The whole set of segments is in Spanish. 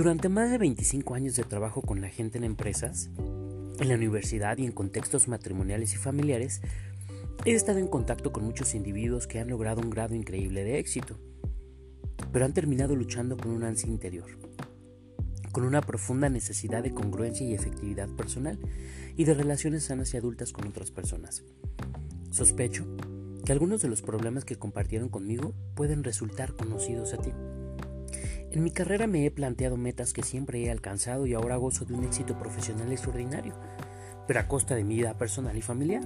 Durante más de 25 años de trabajo con la gente en empresas, en la universidad y en contextos matrimoniales y familiares, he estado en contacto con muchos individuos que han logrado un grado increíble de éxito, pero han terminado luchando con un ansia interior, con una profunda necesidad de congruencia y efectividad personal y de relaciones sanas y adultas con otras personas. Sospecho que algunos de los problemas que compartieron conmigo pueden resultar conocidos a ti. En mi carrera me he planteado metas que siempre he alcanzado y ahora gozo de un éxito profesional extraordinario, pero a costa de mi vida personal y familiar.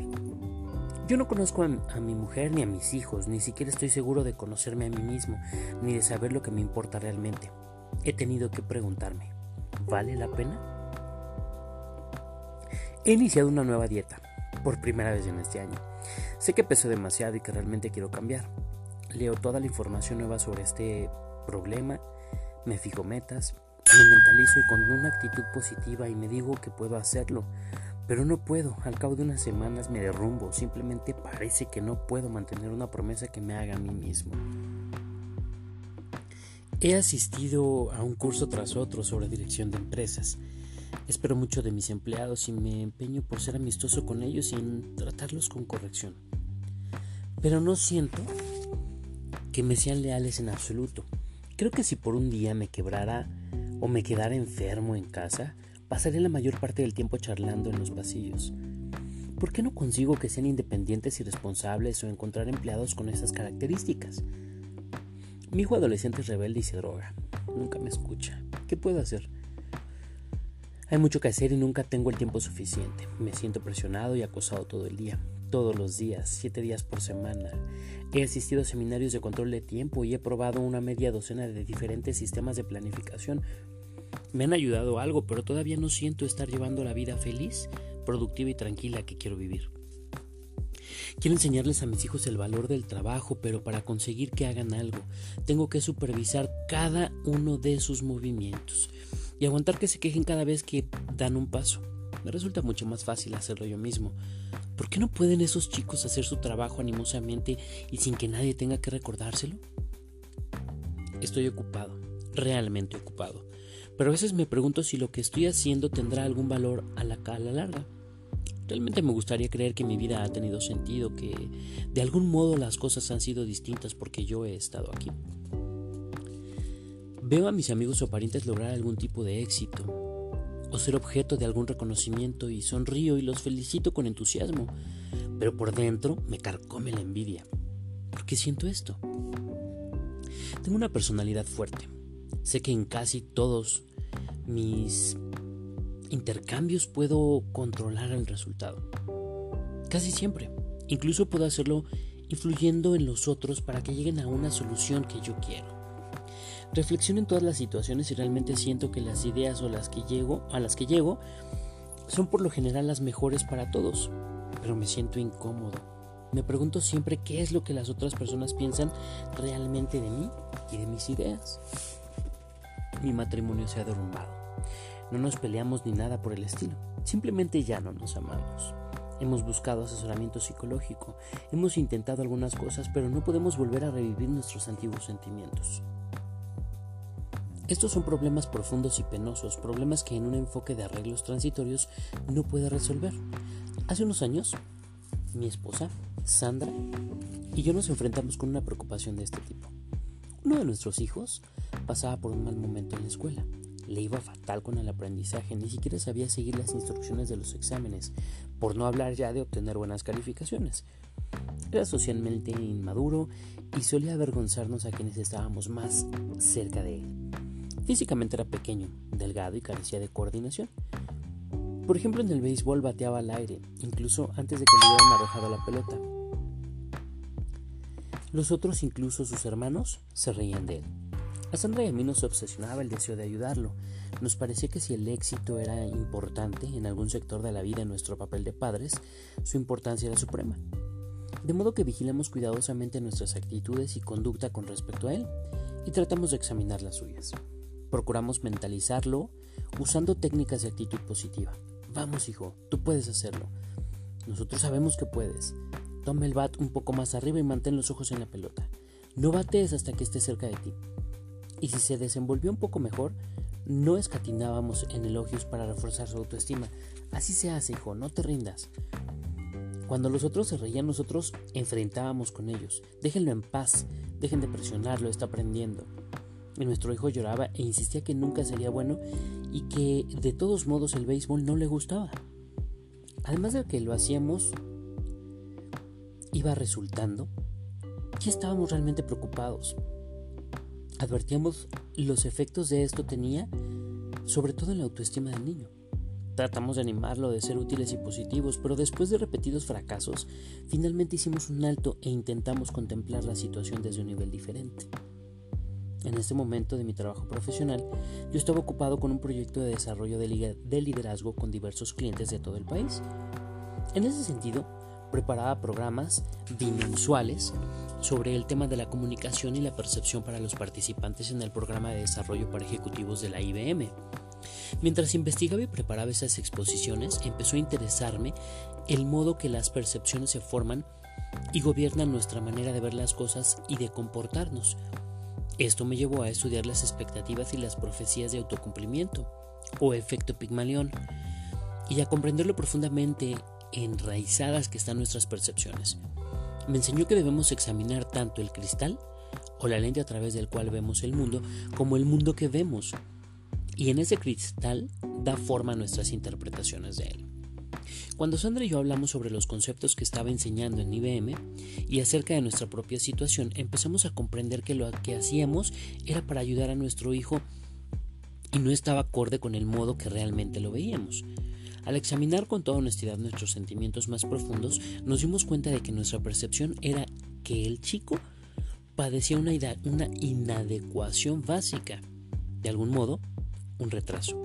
Yo no conozco a, mi mujer ni a mis hijos, ni siquiera estoy seguro de conocerme a mí mismo, ni de saber lo que me importa realmente. He tenido que preguntarme, ¿vale la pena? He iniciado una nueva dieta, por primera vez en este año. Sé que peso demasiado y que realmente quiero cambiar. Leo toda la información nueva sobre este problema me fijo metas, me mentalizo y con una actitud positiva y me digo que puedo hacerlo, pero no puedo, al cabo de unas semanas me derrumbo, simplemente parece que no puedo mantener una promesa que me haga a mí mismo. He asistido a un curso tras otro sobre dirección de empresas. Espero mucho de mis empleados y me empeño por ser amistoso con ellos y en tratarlos con corrección. Pero no siento que me sean leales en absoluto. Creo que si por un día me quebrara o me quedara enfermo en casa, pasaría la mayor parte del tiempo charlando en los pasillos. ¿Por qué no consigo que sean independientes y responsables o encontrar empleados con esas características? Mi hijo adolescente es rebelde y se droga. Nunca me escucha. ¿Qué puedo hacer? Hay mucho que hacer y nunca tengo el tiempo suficiente. Me siento presionado y acosado todo el día todos los días, siete días por semana. He asistido a seminarios de control de tiempo y he probado una media docena de diferentes sistemas de planificación. Me han ayudado algo, pero todavía no siento estar llevando la vida feliz, productiva y tranquila que quiero vivir. Quiero enseñarles a mis hijos el valor del trabajo, pero para conseguir que hagan algo, tengo que supervisar cada uno de sus movimientos y aguantar que se quejen cada vez que dan un paso. Me resulta mucho más fácil hacerlo yo mismo. ¿Por qué no pueden esos chicos hacer su trabajo animosamente y sin que nadie tenga que recordárselo? Estoy ocupado, realmente ocupado. Pero a veces me pregunto si lo que estoy haciendo tendrá algún valor a la, a la larga. Realmente me gustaría creer que mi vida ha tenido sentido, que de algún modo las cosas han sido distintas porque yo he estado aquí. Veo a mis amigos o parientes lograr algún tipo de éxito, o ser objeto de algún reconocimiento y sonrío y los felicito con entusiasmo, pero por dentro me carcome la envidia. ¿Por qué siento esto? Tengo una personalidad fuerte. Sé que en casi todos mis intercambios puedo controlar el resultado. Casi siempre. Incluso puedo hacerlo influyendo en los otros para que lleguen a una solución que yo quiero. Reflexiono en todas las situaciones y realmente siento que las ideas o las que llego, a las que llego son por lo general las mejores para todos, pero me siento incómodo. Me pregunto siempre qué es lo que las otras personas piensan realmente de mí y de mis ideas. Mi matrimonio se ha derrumbado. No nos peleamos ni nada por el estilo. Simplemente ya no nos amamos. Hemos buscado asesoramiento psicológico, hemos intentado algunas cosas, pero no podemos volver a revivir nuestros antiguos sentimientos. Estos son problemas profundos y penosos, problemas que en un enfoque de arreglos transitorios no puede resolver. Hace unos años, mi esposa, Sandra, y yo nos enfrentamos con una preocupación de este tipo. Uno de nuestros hijos pasaba por un mal momento en la escuela. Le iba fatal con el aprendizaje, ni siquiera sabía seguir las instrucciones de los exámenes, por no hablar ya de obtener buenas calificaciones. Era socialmente inmaduro y solía avergonzarnos a quienes estábamos más cerca de él. Físicamente era pequeño, delgado y carecía de coordinación. Por ejemplo, en el béisbol bateaba al aire, incluso antes de que le hubieran arrojado la pelota. Los otros, incluso sus hermanos, se reían de él. A Sandra y a mí nos obsesionaba el deseo de ayudarlo. Nos parecía que si el éxito era importante en algún sector de la vida en nuestro papel de padres, su importancia era suprema. De modo que vigilamos cuidadosamente nuestras actitudes y conducta con respecto a él y tratamos de examinar las suyas. Procuramos mentalizarlo usando técnicas de actitud positiva. Vamos, hijo, tú puedes hacerlo. Nosotros sabemos que puedes. Toma el bat un poco más arriba y mantén los ojos en la pelota. No batees hasta que esté cerca de ti. Y si se desenvolvió un poco mejor, no escatinábamos en elogios para reforzar su autoestima. Así se hace, hijo, no te rindas. Cuando los otros se reían, nosotros enfrentábamos con ellos. Déjenlo en paz, dejen de presionarlo, está aprendiendo. Nuestro hijo lloraba e insistía que nunca sería bueno y que de todos modos el béisbol no le gustaba. Además de que lo hacíamos, iba resultando que estábamos realmente preocupados. Advertíamos los efectos de esto tenía sobre todo en la autoestima del niño. Tratamos de animarlo, de ser útiles y positivos, pero después de repetidos fracasos, finalmente hicimos un alto e intentamos contemplar la situación desde un nivel diferente. En este momento de mi trabajo profesional, yo estaba ocupado con un proyecto de desarrollo de liderazgo con diversos clientes de todo el país. En ese sentido, preparaba programas bimensuales sobre el tema de la comunicación y la percepción para los participantes en el programa de desarrollo para ejecutivos de la IBM. Mientras investigaba y preparaba esas exposiciones, empezó a interesarme el modo que las percepciones se forman y gobiernan nuestra manera de ver las cosas y de comportarnos. Esto me llevó a estudiar las expectativas y las profecías de autocumplimiento, o efecto Pigmalión, y a comprenderlo profundamente enraizadas que están nuestras percepciones. Me enseñó que debemos examinar tanto el cristal o la lente a través del cual vemos el mundo como el mundo que vemos. Y en ese cristal da forma a nuestras interpretaciones de él. Cuando Sandra y yo hablamos sobre los conceptos que estaba enseñando en IBM y acerca de nuestra propia situación, empezamos a comprender que lo que hacíamos era para ayudar a nuestro hijo y no estaba acorde con el modo que realmente lo veíamos. Al examinar con toda honestidad nuestros sentimientos más profundos, nos dimos cuenta de que nuestra percepción era que el chico padecía una, una inadecuación básica, de algún modo, un retraso.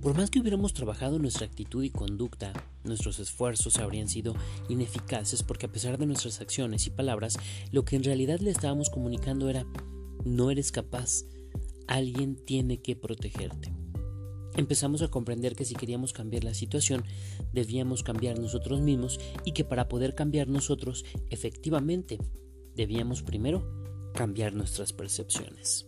Por más que hubiéramos trabajado nuestra actitud y conducta, nuestros esfuerzos habrían sido ineficaces porque a pesar de nuestras acciones y palabras, lo que en realidad le estábamos comunicando era, no eres capaz, alguien tiene que protegerte empezamos a comprender que si queríamos cambiar la situación, debíamos cambiar nosotros mismos y que para poder cambiar nosotros, efectivamente, debíamos primero cambiar nuestras percepciones.